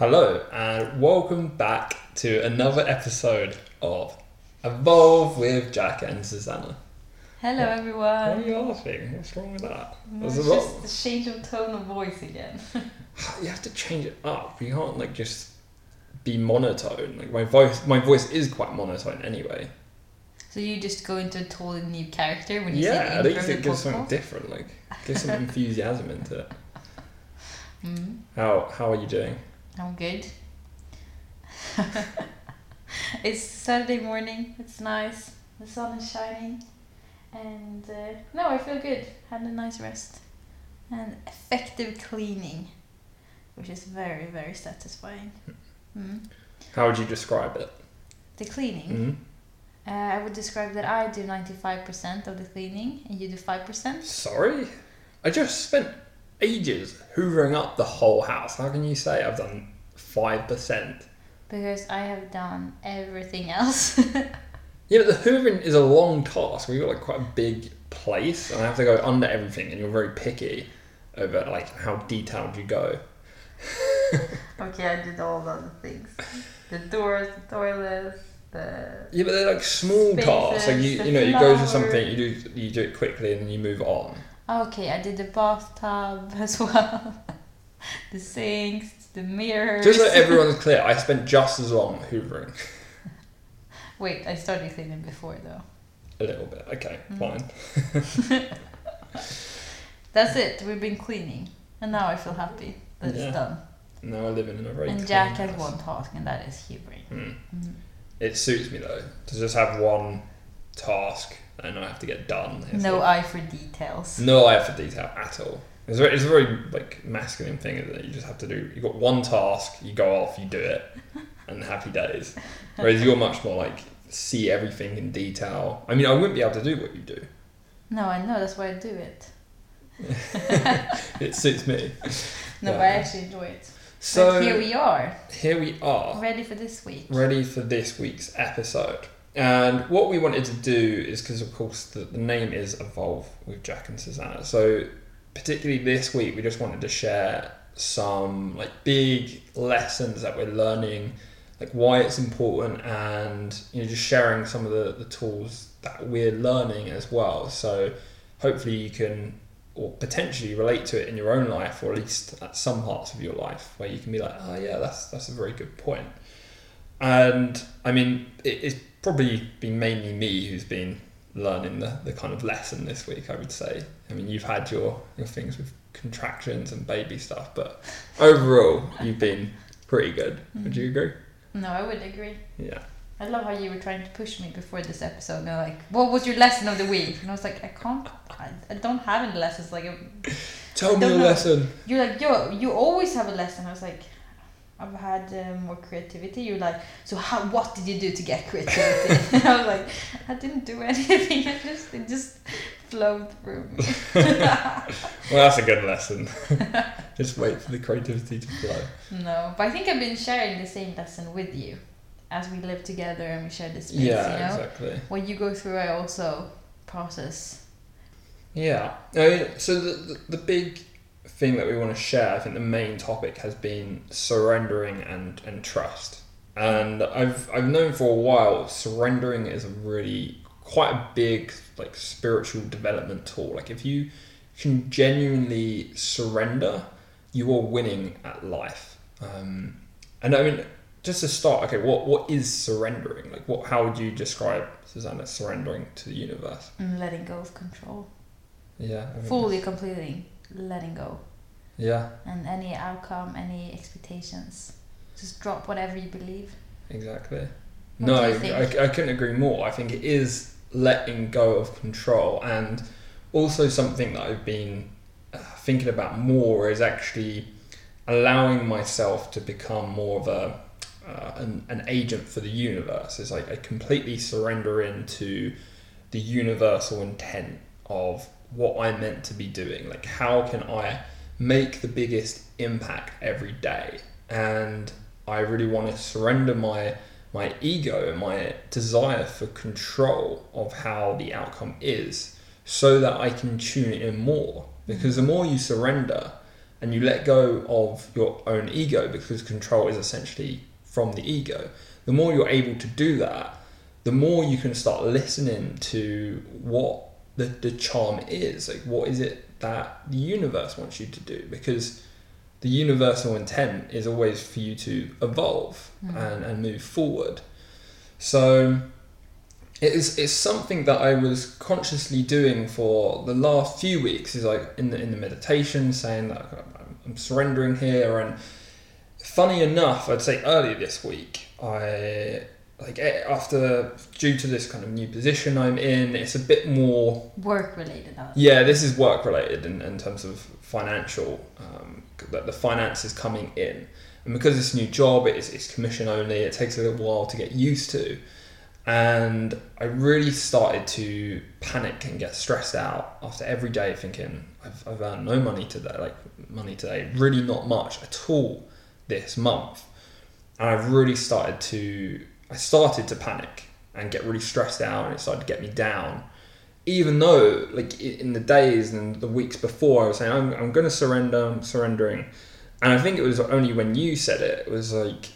Hello, and welcome back to another episode of Evolve with Jack and Susanna. Hello, What- everyone. Why are you laughing? What's wrong with that? It's There's a lot. just the change of tone of voice again. You have to change it up. You can't like just be monotone. Like my voice, my voice is quite monotone anyway. so you just go into a totally new character when you Yeah, say at the least intro it of gives something podcast? different. Like gives some enthusiasm into it. Mm, How how are you doing? I'm good. it's Saturday morning. It's nice. The sun is shining, and uh, no, I feel good. Had a nice rest and effective cleaning, which is very very satisfying. Mm. How would you describe it? The cleaning. Mm. Uh, I would describe that I do 95% of the cleaning and you do 5%. Sorry, I just spent ages hoovering up the whole house. How can you say I've done five percent? Because I have done everything else. Yeah, but the hoovering is a long task. We've got like quite a big place, and I have to go under everything. And you're very picky over like how detailed you go. okay, I did all the other things. The doors, the toilets, the... Yeah, but they're like small tasks. Like you, you know, you go to something, you do, you do it quickly, and then you move on. Okay, I did the bathtub as well. the sinks, the mirrors. Just so everyone's clear, I spent just as long hoovering. Wait, I started cleaning before though. A little bit. Okay, Mm. fine. That's it, we've been cleaning. And now I feel happy that Yeah. it's done. Now I live in a very. And Jack has one task, and that is hoovering. Hmm. Mm. It suits me though to just have one task and I have to get done. It's No like- eye for details. No eye for detail at all. It's a very, it's a very like masculine thing isn't? You just have to do. You got one task, you go off, you do it, and happy days. Whereas you're much more like see everything in detail. I mean, I wouldn't be able to do what you do. No, I know, that's why I do it. It suits me. No, Yeah. but I actually enjoy it. So but here we are, here we are, ready for this week. ready for this week's episode. And what we wanted to do is because, of course, the, the name is Evolve with Jack and Susanna. So, particularly this week, we just wanted to share some like big lessons that we're learning, like why it's important, and you know, just sharing some of the, the tools that we're learning as well. So, hopefully, you can or potentially relate to it in your own life, or at least at some parts of your life, where you can be like, oh yeah, that's that's a very good point. And I mean, it, it's probably been mainly me who's been learning the, the kind of lesson this week, I would say. I mean, you've had your, your things with contractions and baby stuff, but overall, you've been pretty good. Mm. Would you agree? No, I would agree. Yeah. I love how you were trying to push me before this episode. And like, what was your lesson of the week? And I was like, I can't, I, I don't have any lessons. Like, Tell me know. lesson. you're like, yo, you always have a lesson. I was like, I've had uh, more creativity. You're like, so how? What did you do to get creativity? I was like, I didn't do anything. I just it just flowed through me. Well, that's a good lesson. Just wait for the creativity to flow. no, but I think I've been sharing the same lesson with you as we live together and we share this space. Yeah, you know, exactly. what you go through, I also process. Yeah. I mean, so the, the, the big thing that we want to share, I think the main topic has been surrendering and, and trust. And I've, I've known for a while surrendering is a really quite a big like spiritual development tool. Like if you can genuinely surrender, you are winning at life. Um, and I mean, just to start, okay, what what is surrendering? Like, what? How would you describe Susanna surrendering to the universe? And letting go of control. Yeah, I think Fully, completely letting go. Yeah, And any outcome, any expectations. Just drop whatever you believe. exactly. What no, I? I couldn't agree more. I think it is letting go of control, and also something that I've been uh, thinking about more is actually allowing myself to become more of a uh, an, an agent for the universe. Is like I completely surrender into the universal intent of what I'm meant to be doing. Like how can I make the biggest impact every day? And I really want to surrender my my ego and my desire for control of how the outcome is so that I can tune in more. Because the more you surrender and you let go of your own ego, because control is essentially from the ego, the more you're able to do that, the more you can start listening to what the, the charm is. Like, what is it that the universe wants you to do? Because the universal intent is always for you to evolve mm. and, and move forward. So it is it's something that I was consciously doing for the last few weeks. Is like in the in the meditation, saying that I'm, I'm surrendering here. And funny enough, I'd say earlier this week, I like eh, after due to this kind of new position I'm in, it's a bit more Work related. yeah, this is work related in, in terms of financial, um, that the finances coming in. And because it's a new job, it's, it's commission only, it takes a little while to get used to. And I really started to panic and get stressed out after every day thinking, I've, I've earned no money today, like money today, really not much at all this month. And I really started to, I started to panic and get really stressed out and it started to get me down. Even though like in the days and the weeks before I was saying I'm, I'm going to surrender I'm surrendering. And I think it was only when you said it it was like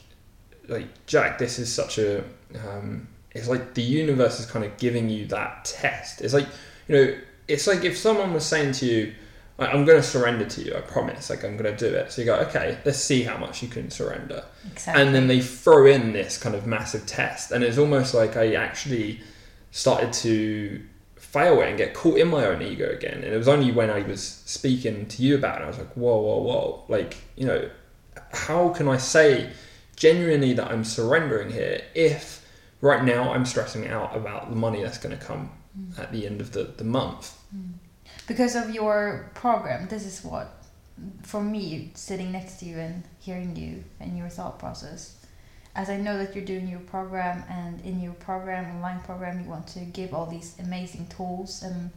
like Jack this is such a um, it's like the universe is kind of giving you that test. It's like you know it's like if someone was saying to you "I- I'm going to surrender to you I promise like I'm going to do it. So you go okay let's see how much you can surrender. Exactly. and then they throw in this kind of massive test and it's almost like i actually started to fail it and get caught in my own ego again. And it was only when i was speaking to you about it i was like whoa whoa whoa. Like you know how can i say genuinely that i'm surrendering here if right now i'm stressing out about the money that's going to come mm. at the end of the, the month mm. Because of your program this is what for me sitting next to you and hearing you and your thought process. As i know that you're doing your program and in your program online program you want to give all these amazing tools and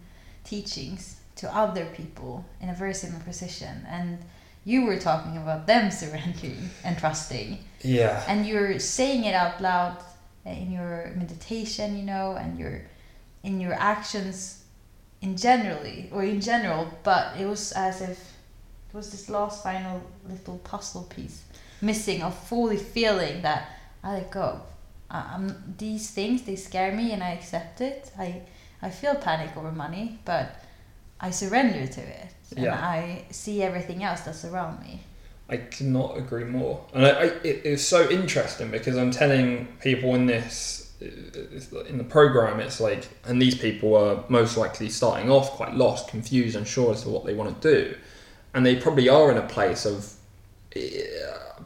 teachings to other people in a very similar position. And you were talking about them surrendering and trusting. Yeah. And you're saying it out loud uh, in your meditation you know and your in your actions in generally or in general but it was as if it was this last final little puzzle piece missing of fully feeling that i let go oh, I- I'm, these things they scare me and i accept it i i feel panic over money but i surrender to it and Yeah. i see everything else that's around me I cannot agree more. And I, I, it, it's so interesting because I'm telling people in this, in the program, it's like, and these people are most likely starting off quite lost, confused, unsure as to what they want to do. And they probably are in a place of eh,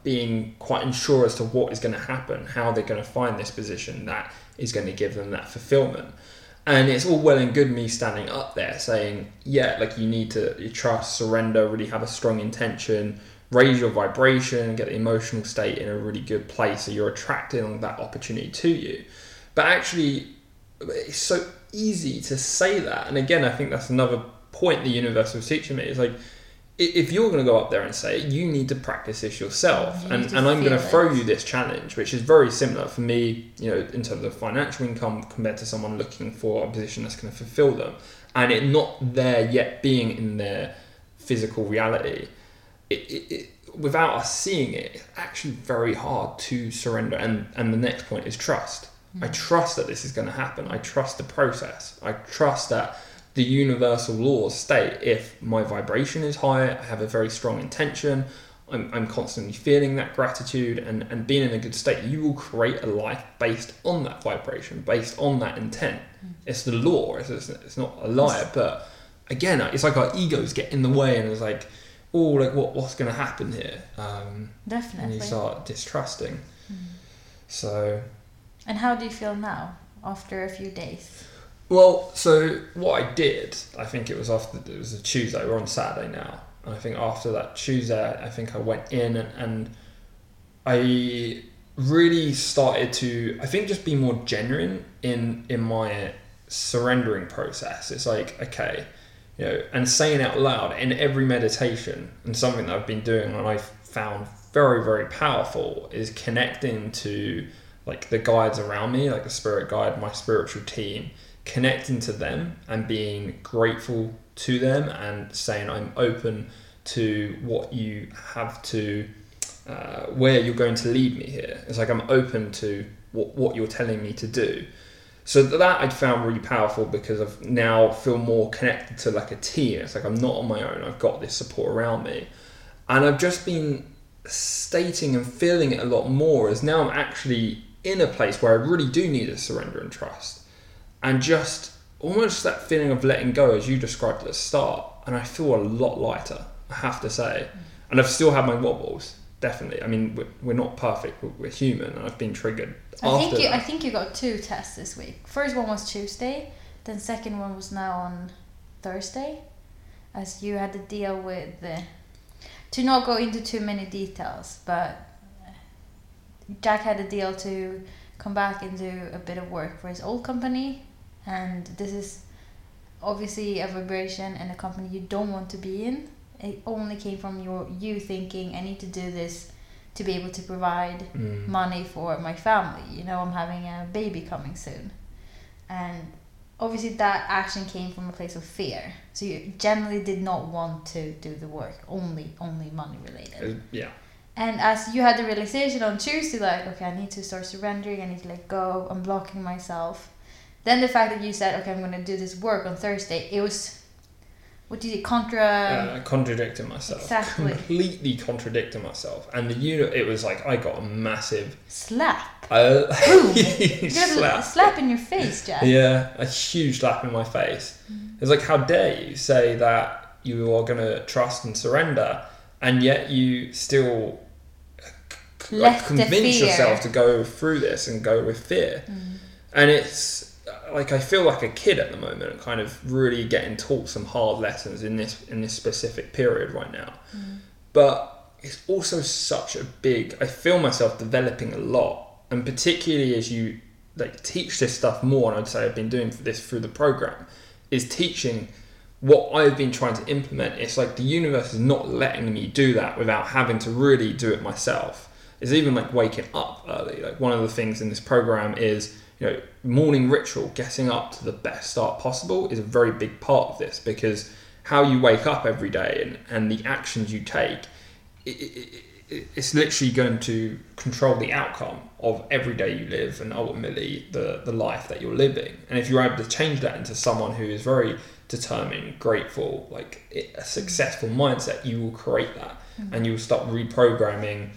being quite unsure as to what is going to happen, how they're going to find this position that is going to give them that fulfillment. And it's all well and good me standing up there saying, yeah, like you need to trust, surrender, really have a strong intention, raise your vibration, get the emotional state in a really good place so you're attracting that opportunity to you. But actually, it's so easy to say that. And again, I think that's another point the universe was teaching me. It's like, if you're going to go up there and say it, you need to practice this yourself. You And, and I'm going to throw you this challenge, which is very similar for me, you know, in terms of financial income compared to someone looking for a position that's going to fulfill them. And it not there yet being in their physical reality. It, it, it, without us seeing it, it's actually very hard to surrender. And, and the next point is trust. I hmm. trust that this is going to happen. I trust the process. I trust that the universal laws state if my vibration is high, I have a very strong intention, I'm, I'm constantly feeling that gratitude and, and being in a good state, you will create a life based on that vibration, based on that intent. Hmm. It's the law, it's, it's, it's not a lie, but again, it's like our egos get in the way and it's like, oh, like what, what's going to happen here? Um, Definitely. and you start distrusting. So, And how do you feel now after a few days? well, so what I did, I think it was after it was a Tuesday. We're on Saturday now, and I think after that Tuesday, I think I went in and, and I really started to, I think, just be more genuine in in my surrendering process. It's like okay, you know, and saying out loud in every meditation, and something that I've been doing and I've found very very powerful is connecting to like the guides around me, like the spirit guide, my spiritual team, connecting to them and being grateful to them and saying I'm open to what you have to, uh, where you're going to lead me here. It's like I'm open to what, what you're telling me to do. So that I found really powerful because I've now feel more connected to like a team. It's like I'm not on my own. I've got this support around me, and I've just been stating and feeling it a lot more as now I'm actually in a place where I really do need to surrender and trust, and just almost that feeling of letting go as you described at the start, and I feel a lot lighter. I have to say, and I've still had my wobbles. Definitely. I mean, we're, we're not perfect. We're, we're human, and I've been triggered. I think you. that. I think you got two tests this week. First one was Tuesday, then second one was now on Thursday, as you had to deal with the. To not go into too many details, but Jack had a deal to come back and do a bit of work for his old company, and this is obviously a vibration and a company you don't want to be in. It only came from your you thinking I need to do this to be able to provide Mm. money for my family. You know, I'm having a baby coming soon. And obviously that action came from a place of fear. So you generally did not want to do the work, only only money related. Uh, yeah. And as you had the realization on Tuesday, like, okay, I need to start surrendering, I need to let go, I'm blocking myself. Then the fact that you said, okay, I'm gonna do this work on Thursday, it was what did you contra uh, contradicting myself. exactly. Completely contradicting myself. And the unit, it was like I got a massive, slap. uh, You a slap. slap in your face, Jack. Yeah, a huge slap in my face. Mm. It's like, how dare you say that you are going to trust and surrender, and yet you still like, convince yourself to go through this and go with fear. Mm. And it's like I feel like a kid at the moment, kind of really getting taught some hard lessons in this in this specific period right now. Mm. But it's also such a big. I feel myself developing a lot, and particularly as you like teach this stuff more, and I'd say I've been doing this through the program, is teaching what I've been trying to implement. It's like the universe is not letting me do that without having to really do it myself. It's even like waking up early. Like one of the things in this program is you know morning ritual, getting up to the best start possible is a very big part of this because how you wake up every day and, and the actions you take it, it, it, it's literally going to control the outcome of every day you live and ultimately the, the life that you're living. And if you're able to change that into someone who is very determined, grateful, like a successful mindset, you will create that mm-hmm. and you will start reprogramming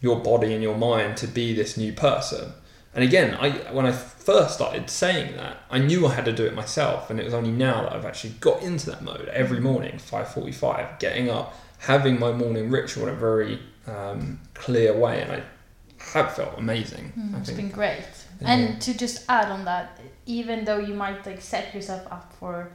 your body and your mind to be this new person. And again, I when I first started saying that, I knew I had to do it myself, and it was only now that I've actually got into that mode every morning, five forty-five, getting up, having my morning ritual in a very um, clear way, and I have felt amazing. I It's been great. Yeah. And to just add on that, even though you might like set yourself up for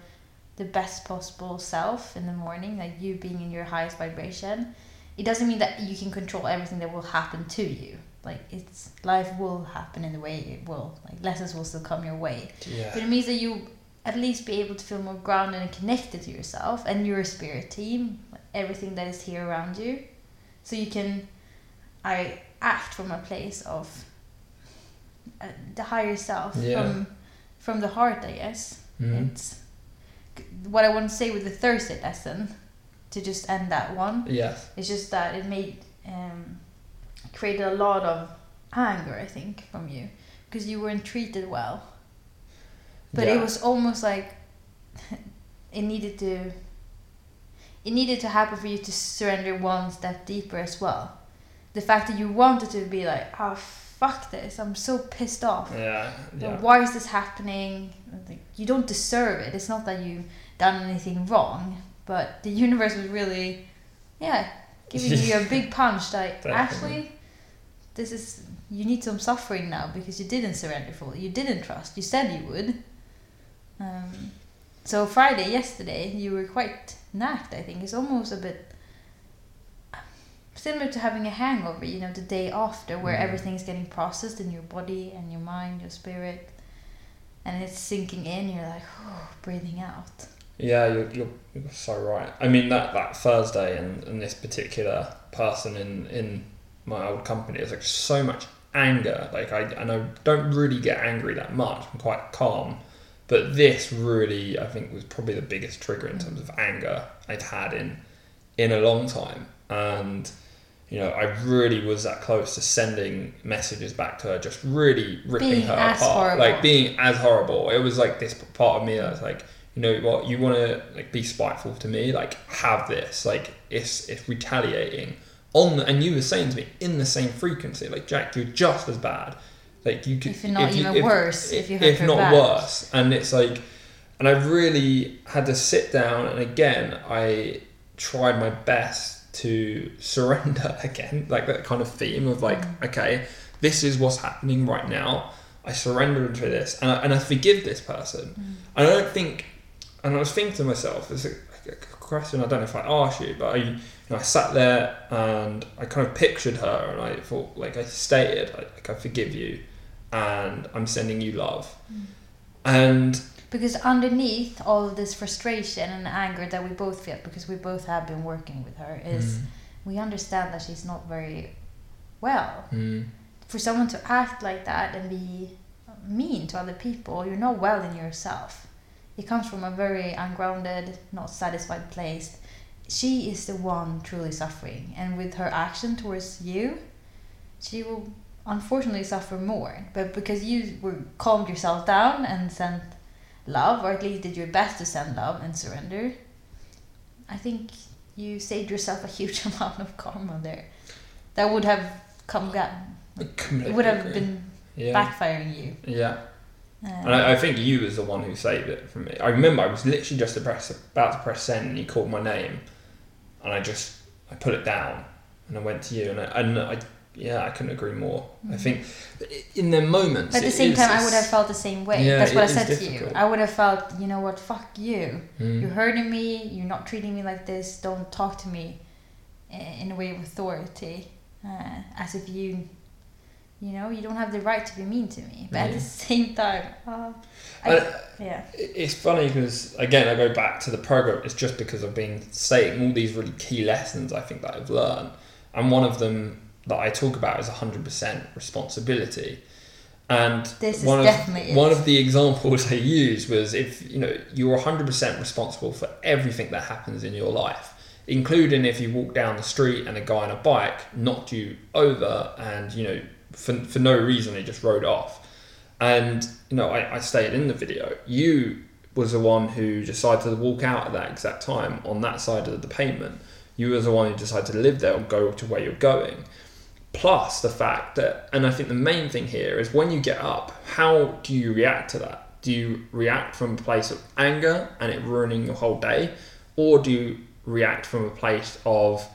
the best possible self in the morning, like you being in your highest vibration, it doesn't mean that you can control everything that will happen to you. Like it's life will happen in the way it will. Like lessons will still come your way. But it means that you at least be able to feel more grounded and connected to yourself and your spirit team, everything that is here around you. So you can I act from a place of uh, the higher self Yeah. from from the heart, I guess. Mhm. It's what I want to say with the Thursday lesson to just end that one. yes, It's just that it made um, created a lot of anger, I think, from you because you weren't treated well. But it was almost like it needed to it needed to happen for you to surrender one step deeper as well. The fact that you wanted to be like, oh fuck this, I'm so pissed off. Yeah, yeah. Why is this happening? Like, You don't deserve it. It's not that you've done anything wrong, but the universe was really, yeah, giving you a big punch. Like Definitely. actually, this is you need some suffering now because you didn't surrender fully. You didn't trust. You said you would. Um, so Friday, yesterday, you were quite knacked. I think it's almost a bit similar to having a hangover. You know, the day after, where Mhm. everything's getting processed in your body and your mind, your spirit, and it's sinking in. You're like, oh, breathing out. Yeah, you're, you're, you're so right. I mean, that, that Thursday and, and this particular person in, in my old company, there's like so much anger. Like, I, and I don't really get angry that much. I'm quite calm. But this really, I think, was probably the biggest trigger in terms of anger I'd had in in a long time. And, you know, I really was that close to sending messages back to her, just really ripping Being her apart. horrible. Like, being as horrible. It was like this part of me that's like, you know what, you want to like be spiteful to me, like have this, like it's it's retaliating on, the, and you were saying to me in the same frequency, like Jack, you're just as bad, like you could, If not even worse, if you if not back. worse, and it's like, and I really had to sit down, and again, I tried my best to surrender again, like that kind of theme of like, Mm. okay, this is what's happening right now. I surrender to this, and I, and I forgive this person. Mm. And I don't think, and I was thinking to myself, there's a, a question I don't know if I asked you, but I, I sat there and I kind of pictured her, and I thought, like I stated, like I forgive you, and I'm sending you love, Mm. and Because underneath all of this frustration and anger that we both feel, because we both have been working with her, is Mm. we understand that she's not very well. Mm, For someone to act like that and be mean to other people, you're not well in yourself. It comes from a very ungrounded, not satisfied place. She is the one truly suffering, and with her action towards you, she will unfortunately suffer more. But because you were calmed yourself down and sent love, or at least did your best to send love and surrender, I think you saved yourself a huge amount of karma there. That would have come back. It would have been yeah, backfiring you. yeah. Uh, And I, I think you was the one who saved it from me. I remember I was literally just press, about to press send, and you called my name, and I just I put it down, and I went to you, and I, and I yeah, I couldn't agree more. I think in the moments, but at the same is- time, I would have felt the same way. Yeah, That's what I it is said to you. I would have felt, you know what, fuck you. Mm. You're hurting me. You're not treating me like this. Don't talk to me in a way of authority, uh, as if you, you know, you don't have the right to be mean to me. But at the same time, uh, I, yeah, it's funny because again, I go back to the program. It's just because I've been stating all these really key lessons I think that I've learned, and one of them that I talk about is hundred percent responsibility. And This is one of definitely one of the examples I used was if you know you're hundred percent responsible for everything that happens in your life, including if you walk down the street and a guy on a bike knocked you over and you know for, for no reason they just rode off. And you know, I, I stated in the video, you was the one who decided to walk out at that exact time on that side of the pavement. You was the one who decided to live there or go to where you're going. Plus the fact that, and I think the main thing here is when you get up, how do you react to that? Do you react from a place of anger and it ruining your whole day, or do you react from a place of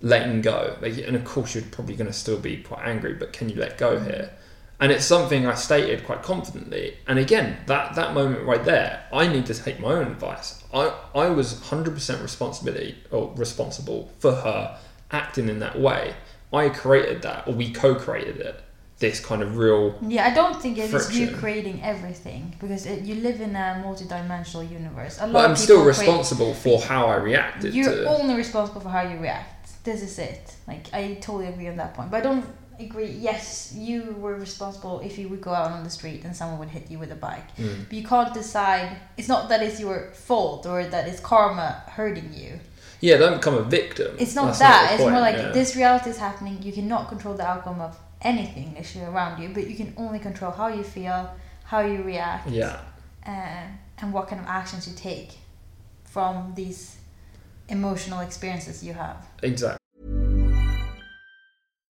letting go? And of course, you're probably going to still be quite angry, but can you let go here? And it's something I stated quite confidently. And again, that, that moment right there, I need to take my own advice. I, I was 100% responsibility or responsible for her acting in that way. I created that, or we co-created it. This kind of real, yeah. I don't think it is you creating everything because it, you live in a multi-dimensional universe. A lot but I'm still people create- responsible for how I reacted You're only responsible for how you react. This is it. Like I totally agree on that point. But I don't agree. Yes, you were responsible if you would go out on the street and someone would hit you with a bike. Mm. But you can't decide. It's not that it's your fault or that it's karma hurting you. Yeah, don't become a victim. It's not That's that. the it's more like yeah. this reality is happening. You cannot control the outcome of anything actually around you, but you can only control how you feel, how you react, Yeah, uh, and what kind of actions you take from these emotional experiences you have. Exactly.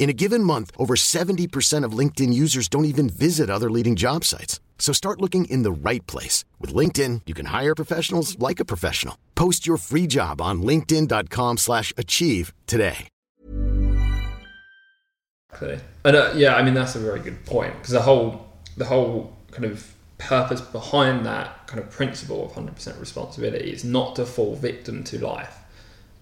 In a given month, over 70% of LinkedIn users don't even visit other leading job sites. So start looking in the right place. With LinkedIn, you can hire professionals like a professional. Post your free job on linkedin.com slash achieve today. And uh, yeah, I mean that's a very good point because the whole the whole kind of purpose behind that kind of principle of 100% responsibility is not to fall victim to life.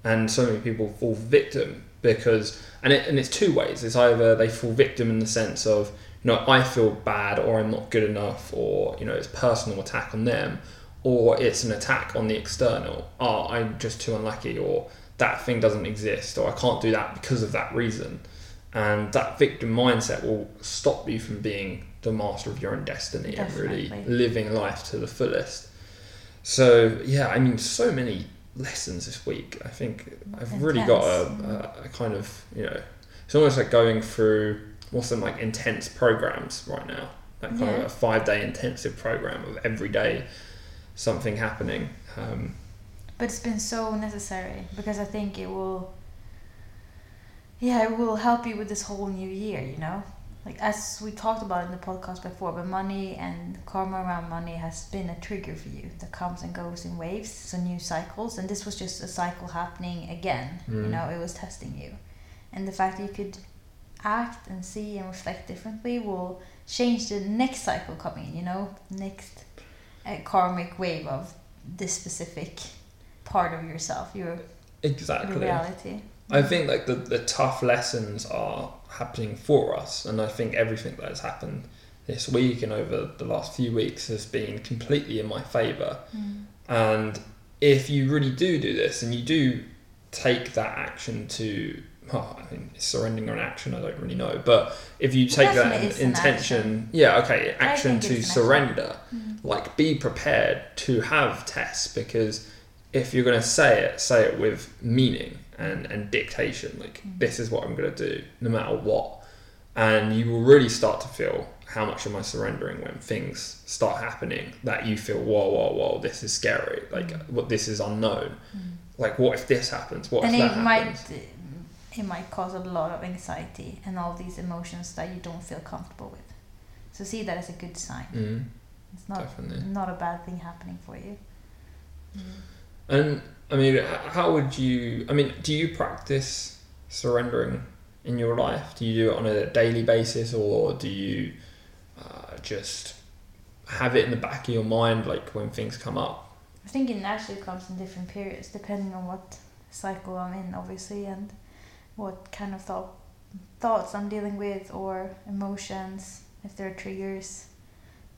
And so many people fall victim because and it, and it's two ways. It's either they fall victim in the sense of you know I feel bad or I'm not good enough or you know it's personal attack on them or it's an attack on the external. Oh, I'm just too unlucky or that thing doesn't exist or I can't do that because of that reason. And that victim mindset will stop you from being the master of your own destiny Definitely. and really living life to the fullest. So yeah, I mean, so many lessons this week. I think I've really got a, a, kind of you know, it's almost like going through what's some like intense programs right now. Like kind of a five day intensive program of every day something happening. Um, But it's been so necessary because I think it will, yeah, it will help you with this whole new year, you know? Like, as we talked about in the podcast before, but money and karma around money has been a trigger for you that comes and goes in waves, so new cycles. And this was just a cycle happening again, you Mm. know, it was testing you. And the fact that you could act and see and reflect differently will change the next cycle coming, you know, next uh, karmic wave of this specific part of yourself, your, your exactly. reality. I think like the, the tough lessons are happening for us, and I think everything that has happened this week and over the last few weeks has been completely in my favour. Mm. And if you really do do this, and you do take that action to, oh, I mean, surrendering an action. I don't really know, but if you take that Definitely intention, yeah, okay, action to it's an action. surrender, mm. like be prepared to have tests because if you're going to say it, say it with meaning and, and dictation. Like, this is what I'm going to do, no matter what. And you will really start to feel how much am I surrendering when things start happening that you feel, whoa, whoa, whoa, this is scary. Like, mm. what this is unknown. Mm. Like, what if this happens? What and if it that might happens? it might cause a lot of anxiety and all these emotions that you don't feel comfortable with. So see that as a good sign. Mm, It's not definitely. not a bad thing happening for you. Mm. And I mean, how would you? I mean, do you practice surrendering in your life? Do you do it on a daily basis, or do you uh, just have it in the back of your mind, like when things come up? I think it naturally comes in different periods depending on what cycle I'm in, obviously, and what kind of thought thoughts I'm dealing with or emotions, if there are triggers.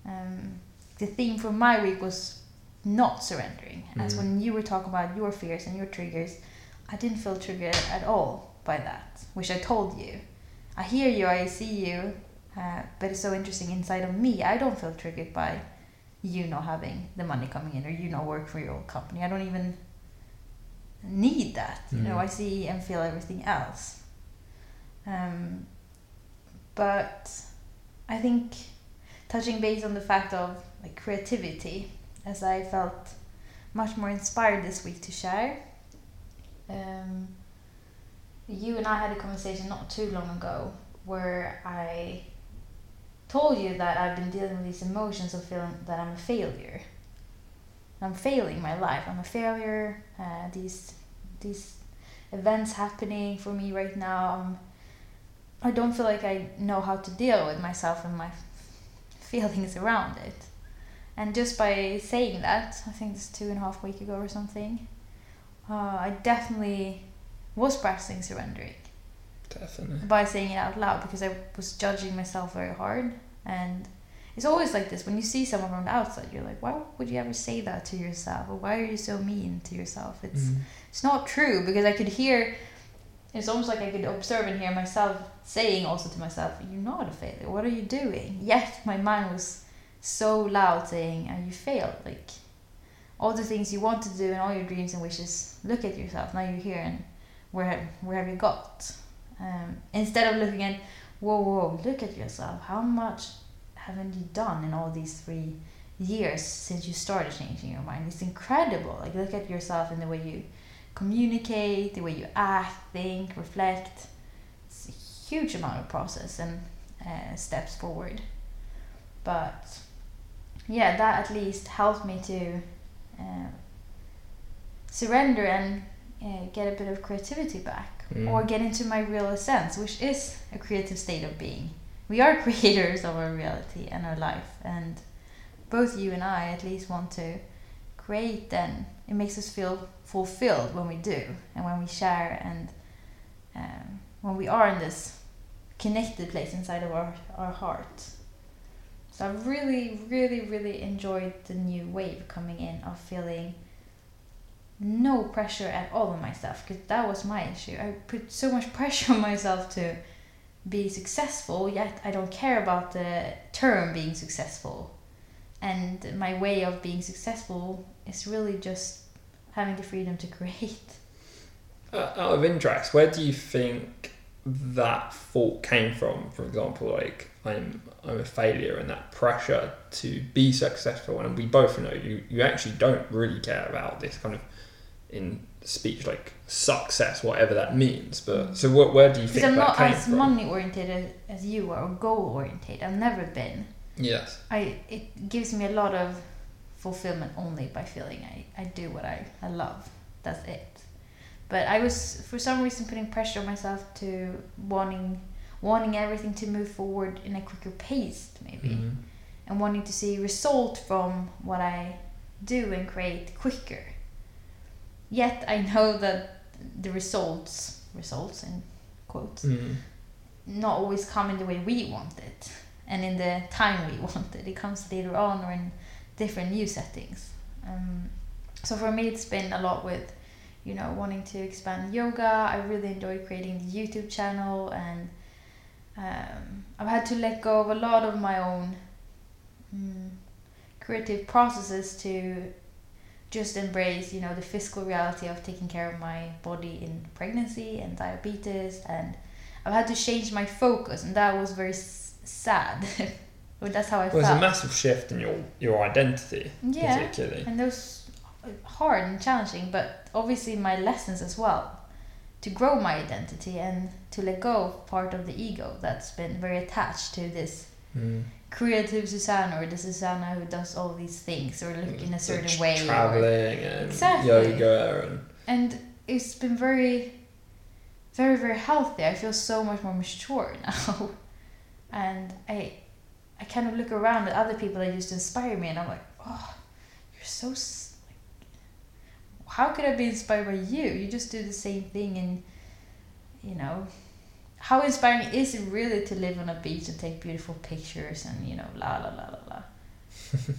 Um, the theme for my week was not surrendering. As Mm. when you were talking about your fears and your triggers, I didn't feel triggered at all by that, which I told you. I hear you, I see you, uh, but it's so interesting inside of me. I don't feel triggered by you not having the money coming in or you not work for your own company. I don't even need that. You know, Mm. I see and feel everything else. Um, but I think touching base on the fact of like creativity, as I felt much more inspired this week to share. Um, you and I had a conversation not too long ago where I told you that I've been dealing with these emotions of feeling that I'm a failure. I'm failing my life. I'm a failure. Uh, these these events happening for me right now. I'm, I don't feel like I know how to deal with myself and my feelings around it. And just by saying that, I think it's two and a half week ago or something, uh, I definitely was practicing surrendering Definitely. by saying it out loud because I was judging myself very hard. And it's always like this when you see someone from the outside, you're like, why would you ever say that to yourself? Or why are you so mean to yourself? It's Mm. it's not true because I could hear. It's almost like I could observe and hear myself saying also to myself, "You're not a failure. What are you doing?" Yet my mind was so loud saying, and "You failed." Like all the things you want to do and all your dreams and wishes. Look at yourself. Now you're here, and where where have you got? Um, instead of looking at, whoa, whoa, look at yourself. How much haven't you done in all these three years since you started changing your mind? It's incredible. Like look at yourself in the way you communicate, the way you act, think, reflect. It's a huge amount of process and uh, steps forward. But yeah, that at least helped me to uh, surrender and uh, get a bit of creativity back Mm. or get into my real essence, which is a creative state of being. We are creators of our reality and our life, and both you and I at least want to create. Then it makes us feel fulfilled when we do, and when we share, and um, when we are in this connected place inside of our our heart. So I've really, really, really enjoyed the new wave coming in of feeling no pressure at all on myself because that was my issue. I put so much pressure on myself to be successful, yet I don't care about the term being successful. And my way of being successful is really just having the freedom to create. Uh, out of interest, where do you think that thought came from? For example, like I'm I'm a failure, and that pressure to be successful. And we both know you you actually don't really care about this kind of in speech like success, whatever that means. But so what? Where do you think I'm that not came as from? money oriented as you are, or goal oriented. I've never been. Yes. I it gives me a lot of fulfillment only by feeling I, I do what I, I love. That's it. But I was for some reason putting pressure on myself to wanting wanting everything to move forward in a quicker pace maybe. Mhm. And wanting to see result from what I do and create quicker. Yet I know that the results results in quotes Mm. not always come in the way we want it and in the time we want it. It comes later on or in different new settings. Um, so for me, it's been a lot with, you know, wanting to expand yoga. I really enjoyed creating the YouTube channel and um, I've had to let go of a lot of my own mm, creative processes to just embrace, you know, the physical reality of taking care of my body in pregnancy and diabetes and I've had to change my focus, and that was very s- sad. but that's how I Well, there's felt. a massive shift in your your identity, yeah, particularly. and those hard and challenging, but obviously my lessons as well to grow my identity and to let go of part of the ego that's been very attached to this Mm. creative Susanna or the Susanna who does all these things or look in a certain way. or- Traveling and Exactly. yoga and and it's been very very very healthy i feel so much more mature now and i i kind of look around at other people that used to inspire me and i'm like oh you're so like, how could i be inspired by you you just do the same thing and you know how inspiring is it really to live on a beach and take beautiful pictures and you know la la la la la?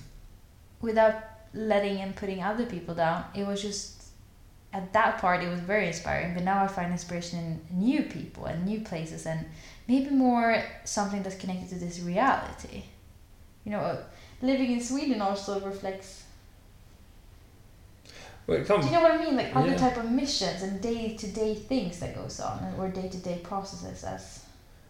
Without letting and putting other people down it was just at that part it was very inspiring but now i find inspiration in new people and new places and maybe more something that's connected to this reality. You know living in sweden also reflects well, do you know what i mean like other Yeah. type of missions and day-to-day things that goes on and- or day-to-day processes as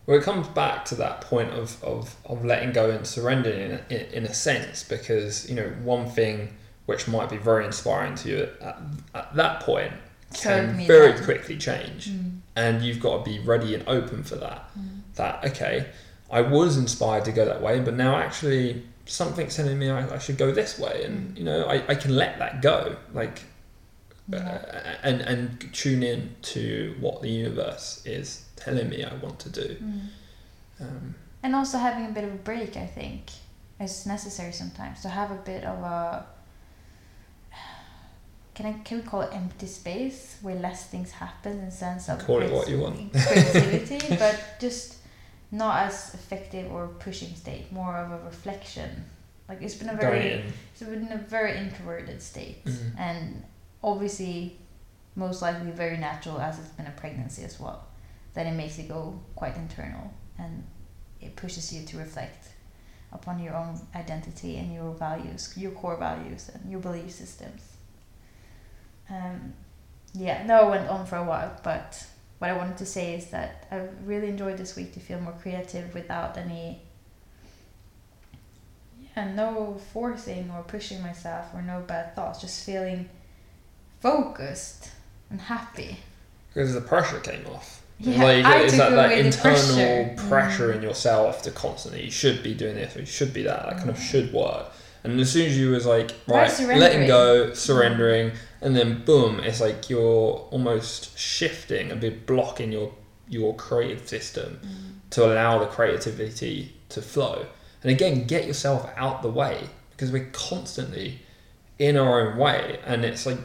Well, it comes back to that point of, of, of letting go and surrendering in, in, in a sense, because, you know, one thing which might be very inspiring to you at, at that point, can very that. quickly change. Mm. And you've got to be ready and open for that. Mm. That, okay, I was inspired to go that way, but now actually something's telling me I, I should go this way. And, you know, I, I can let that go. Like, uh, and, and tune in to what the universe is telling me I want to do. Mm. Um, And also having a bit of a break, I think, is necessary sometimes to have a bit of a. Can I can we call it empty space where less things happen in the sense of Call it what you want. creativity, but just not as effective or pushing state, more of a reflection. Like it's been a very it's been a very introverted state, Mhm. and obviously, most likely very natural as it's been a pregnancy as well. That it makes it go quite internal and it pushes you to reflect upon your own identity and your values, your core values and your belief systems. Um, yeah, no, it went on for a while, but what I wanted to say is that I really enjoyed this week to feel more creative without any, yeah, no forcing or pushing myself or no bad thoughts, just feeling focused and happy. because the pressure came off. Yeah, like I it's took that, that away the internal pressure. pressure, Mm. in yourself to constantly you should be doing this or you should be that. That kind of should work. And as soon as you was like right, letting go, surrendering, and then boom, it's like you're almost shifting a bit, blocking your your creative system mm. to allow the creativity to flow. And again, get yourself out the way because we're constantly in our own way, and it's like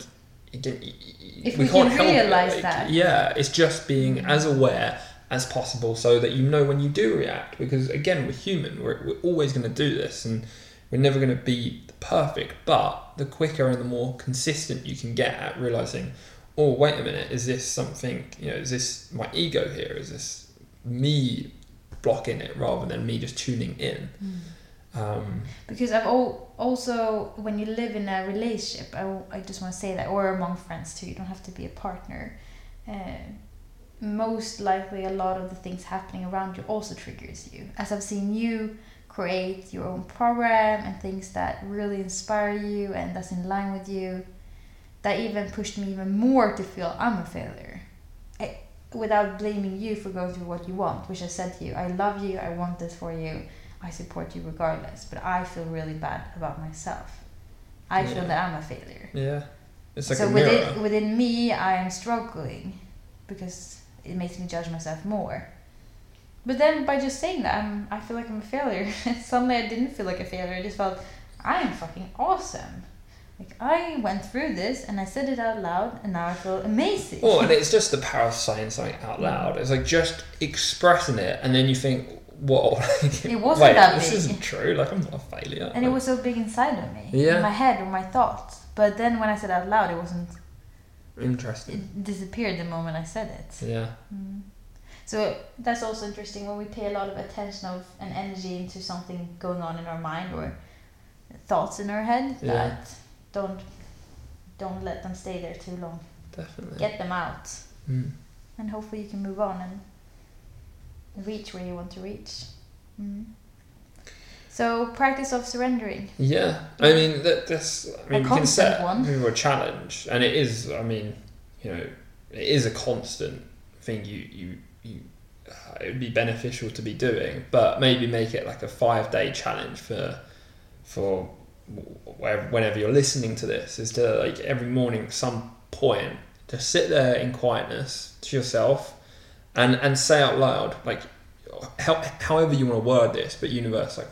again, If we, we can't can help realise it. Like, that. yeah, it's just being mm. as aware as possible so that you know when you do react. Because again, we're human. We're, we're always going to do this, and we're never going to be perfect. But the quicker and the more consistent you can get at realizing, oh, wait a minute, is this something? You know, is this my ego here? Is this me blocking it rather than me just tuning in? Um, because I've al- also when you live in a relationship, I, I just want to say that, or among friends too. You don't have to be a partner. Uh, most likely, a lot of the things happening around you also triggers you. As I've seen you create your own program and things that really inspire you and that's in line with you, that even pushed me even more to feel I'm a failure. I, without blaming you for going through what you want, which I said to you, I love you, I want this for you, I support you regardless, but I feel really bad about myself. I feel that I'm a failure. yeah, it's like so within within me, I am struggling because it makes me judge myself more. But then by just saying that, I'm I feel like I'm a failure. Suddenly, I didn't feel like a failure. I just felt I am fucking awesome. Like I went through this and I said it out loud, and now I feel amazing. Well, and it's just the power of saying something out loud. It's like just expressing it, and then you think, "Whoa, like, It wasn't wait, that big. this big." isn't true. Like I'm not a failure." and it was so big inside of me, Yeah. in my head or my thoughts. But then when I said it out loud, it wasn't. interesting. It disappeared the moment I said it. Yeah, mm. So that's also interesting when we pay a lot of attention of and energy into something going on in our mind or thoughts in our head Yeah. that don't don't let them stay there too long. definitely. Get them out, Mm. and hopefully you can move on and reach where you want to reach. Mm. So practice of surrendering. Yeah, I mean that, that's. I mean, we can constant set one. people a challenge, and it is. I mean, you know, it is a constant thing. You you it would be beneficial to be doing, but maybe make it like a five day challenge for for whenever you're listening to this. Is to like every morning, some point, just sit there in quietness to yourself, and and say out loud like how, however you want to word this, but universe, like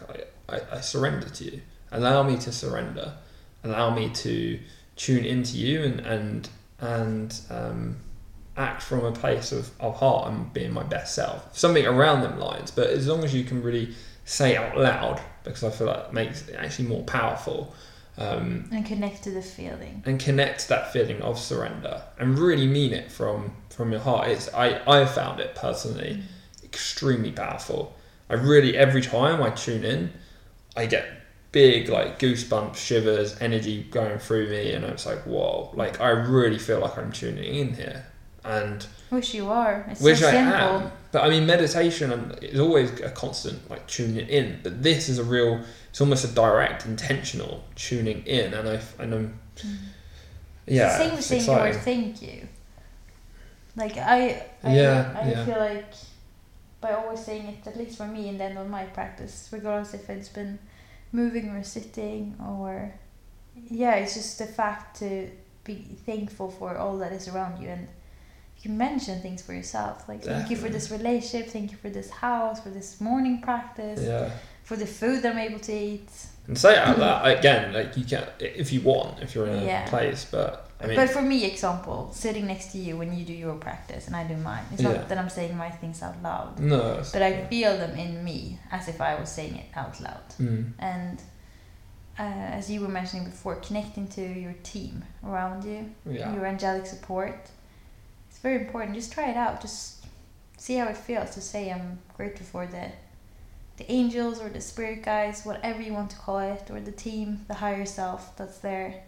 I, I, I surrender to you. Allow me to surrender. Allow me to tune into you and and and um, act from a place of, of heart and being my best self. Something around them lines, but as long as you can really say out loud, because I feel like it makes it actually more powerful. Um, And connect to the feeling. and connect that feeling of surrender and really mean it from from your heart it's i i found it personally extremely powerful i really every time i tune in i get big like goosebumps shivers energy going through me and it's like whoa like i really feel like i'm tuning in here and Wish you are. It's which so I simple. am. But I mean, meditation um, is always a constant like tuning in. But this is a real. It's almost a direct, intentional tuning in, and I and I'm. Mm. Yeah, It's the same it's saying the word exciting. thank you. Like I, I, Yeah, I yeah. feel like by always saying it, at least for me, and then on my practice, regardless if it's been moving or sitting or, yeah, it's just the fact to be thankful for all that is around you and you mention things for yourself like thank you for this relationship thank you for this house for this morning practice Yeah. for the food that i'm able to eat And say out loud again, like you can if you want, if you're in a Yeah. place. But I mean, but for me, example, sitting next to you when you do your practice and I do mine, it's Yeah. not that I'm saying my things out loud. No, But I feel them in me as if I was saying it out loud. Mm. And uh, as you were mentioning before, connecting to your team around you, Yeah. your angelic support, very important. Just try it out. Just see how it feels to say I'm grateful for the the angels or the spirit guides, whatever you want to call it, or the team, the higher self that's there.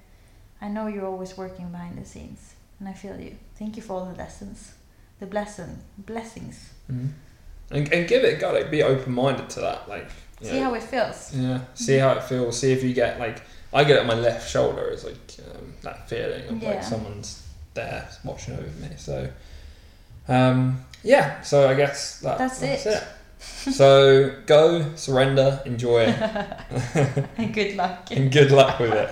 I know you're always working behind the scenes, and I feel you. Thank you for all the lessons, the blessing, blessings. Mm. And, and give it a go. Like, be open minded to that. Like, See know, how it feels. Yeah. See how it feels. See if you get like I get it on my left shoulder. is like um, that feeling of Yeah. like someone's there watching over me. So, um, yeah. So I guess that, That's it. so go, surrender, enjoy, it, And good luck. and good luck with it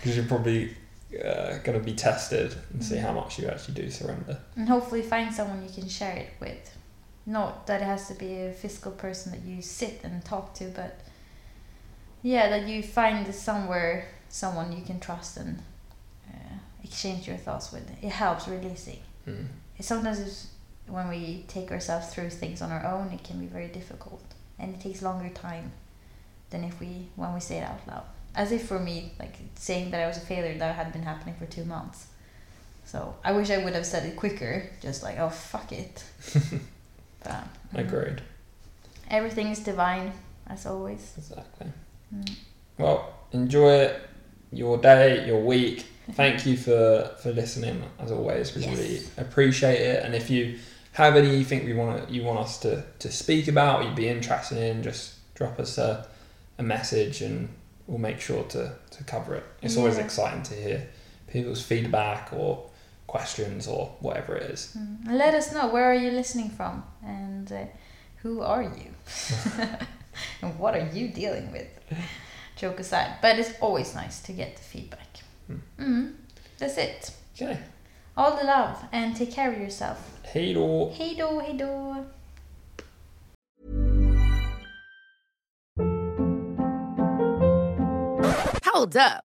because you're probably uh, going to be tested and see how much you actually do surrender. And hopefully find someone you can share it with. Not that it has to be a physical person that you sit and talk to, but yeah, that you find somewhere someone you can trust and exchange your thoughts with. It It helps releasing. Mm. It sometimes it's, when we take ourselves through things on our own, it can be very difficult, and it takes longer time than if we when we say it out loud. As if for me, like saying that I was a failure, that had been happening for two months. So I wish I would have said it quicker, just like oh fuck it. but mm, Agreed. everything is divine, as always. Exactly. Mm. Well, enjoy your day, your week. Thank you for for listening as always. We really appreciate it. And if you have anything we want you want us to to speak about, or you'd be interested in, just drop us a a message and we'll make sure to to cover it. It's always exciting to hear people's feedback or questions or whatever it is. Mm. Let us know where are you listening from and uh, who are you and what are you dealing with. Joke aside, but it's always nice to get the feedback. Mm. That's it. Okay. All the love and take care of yourself. Hej då! Hej då, hej då. Hold up.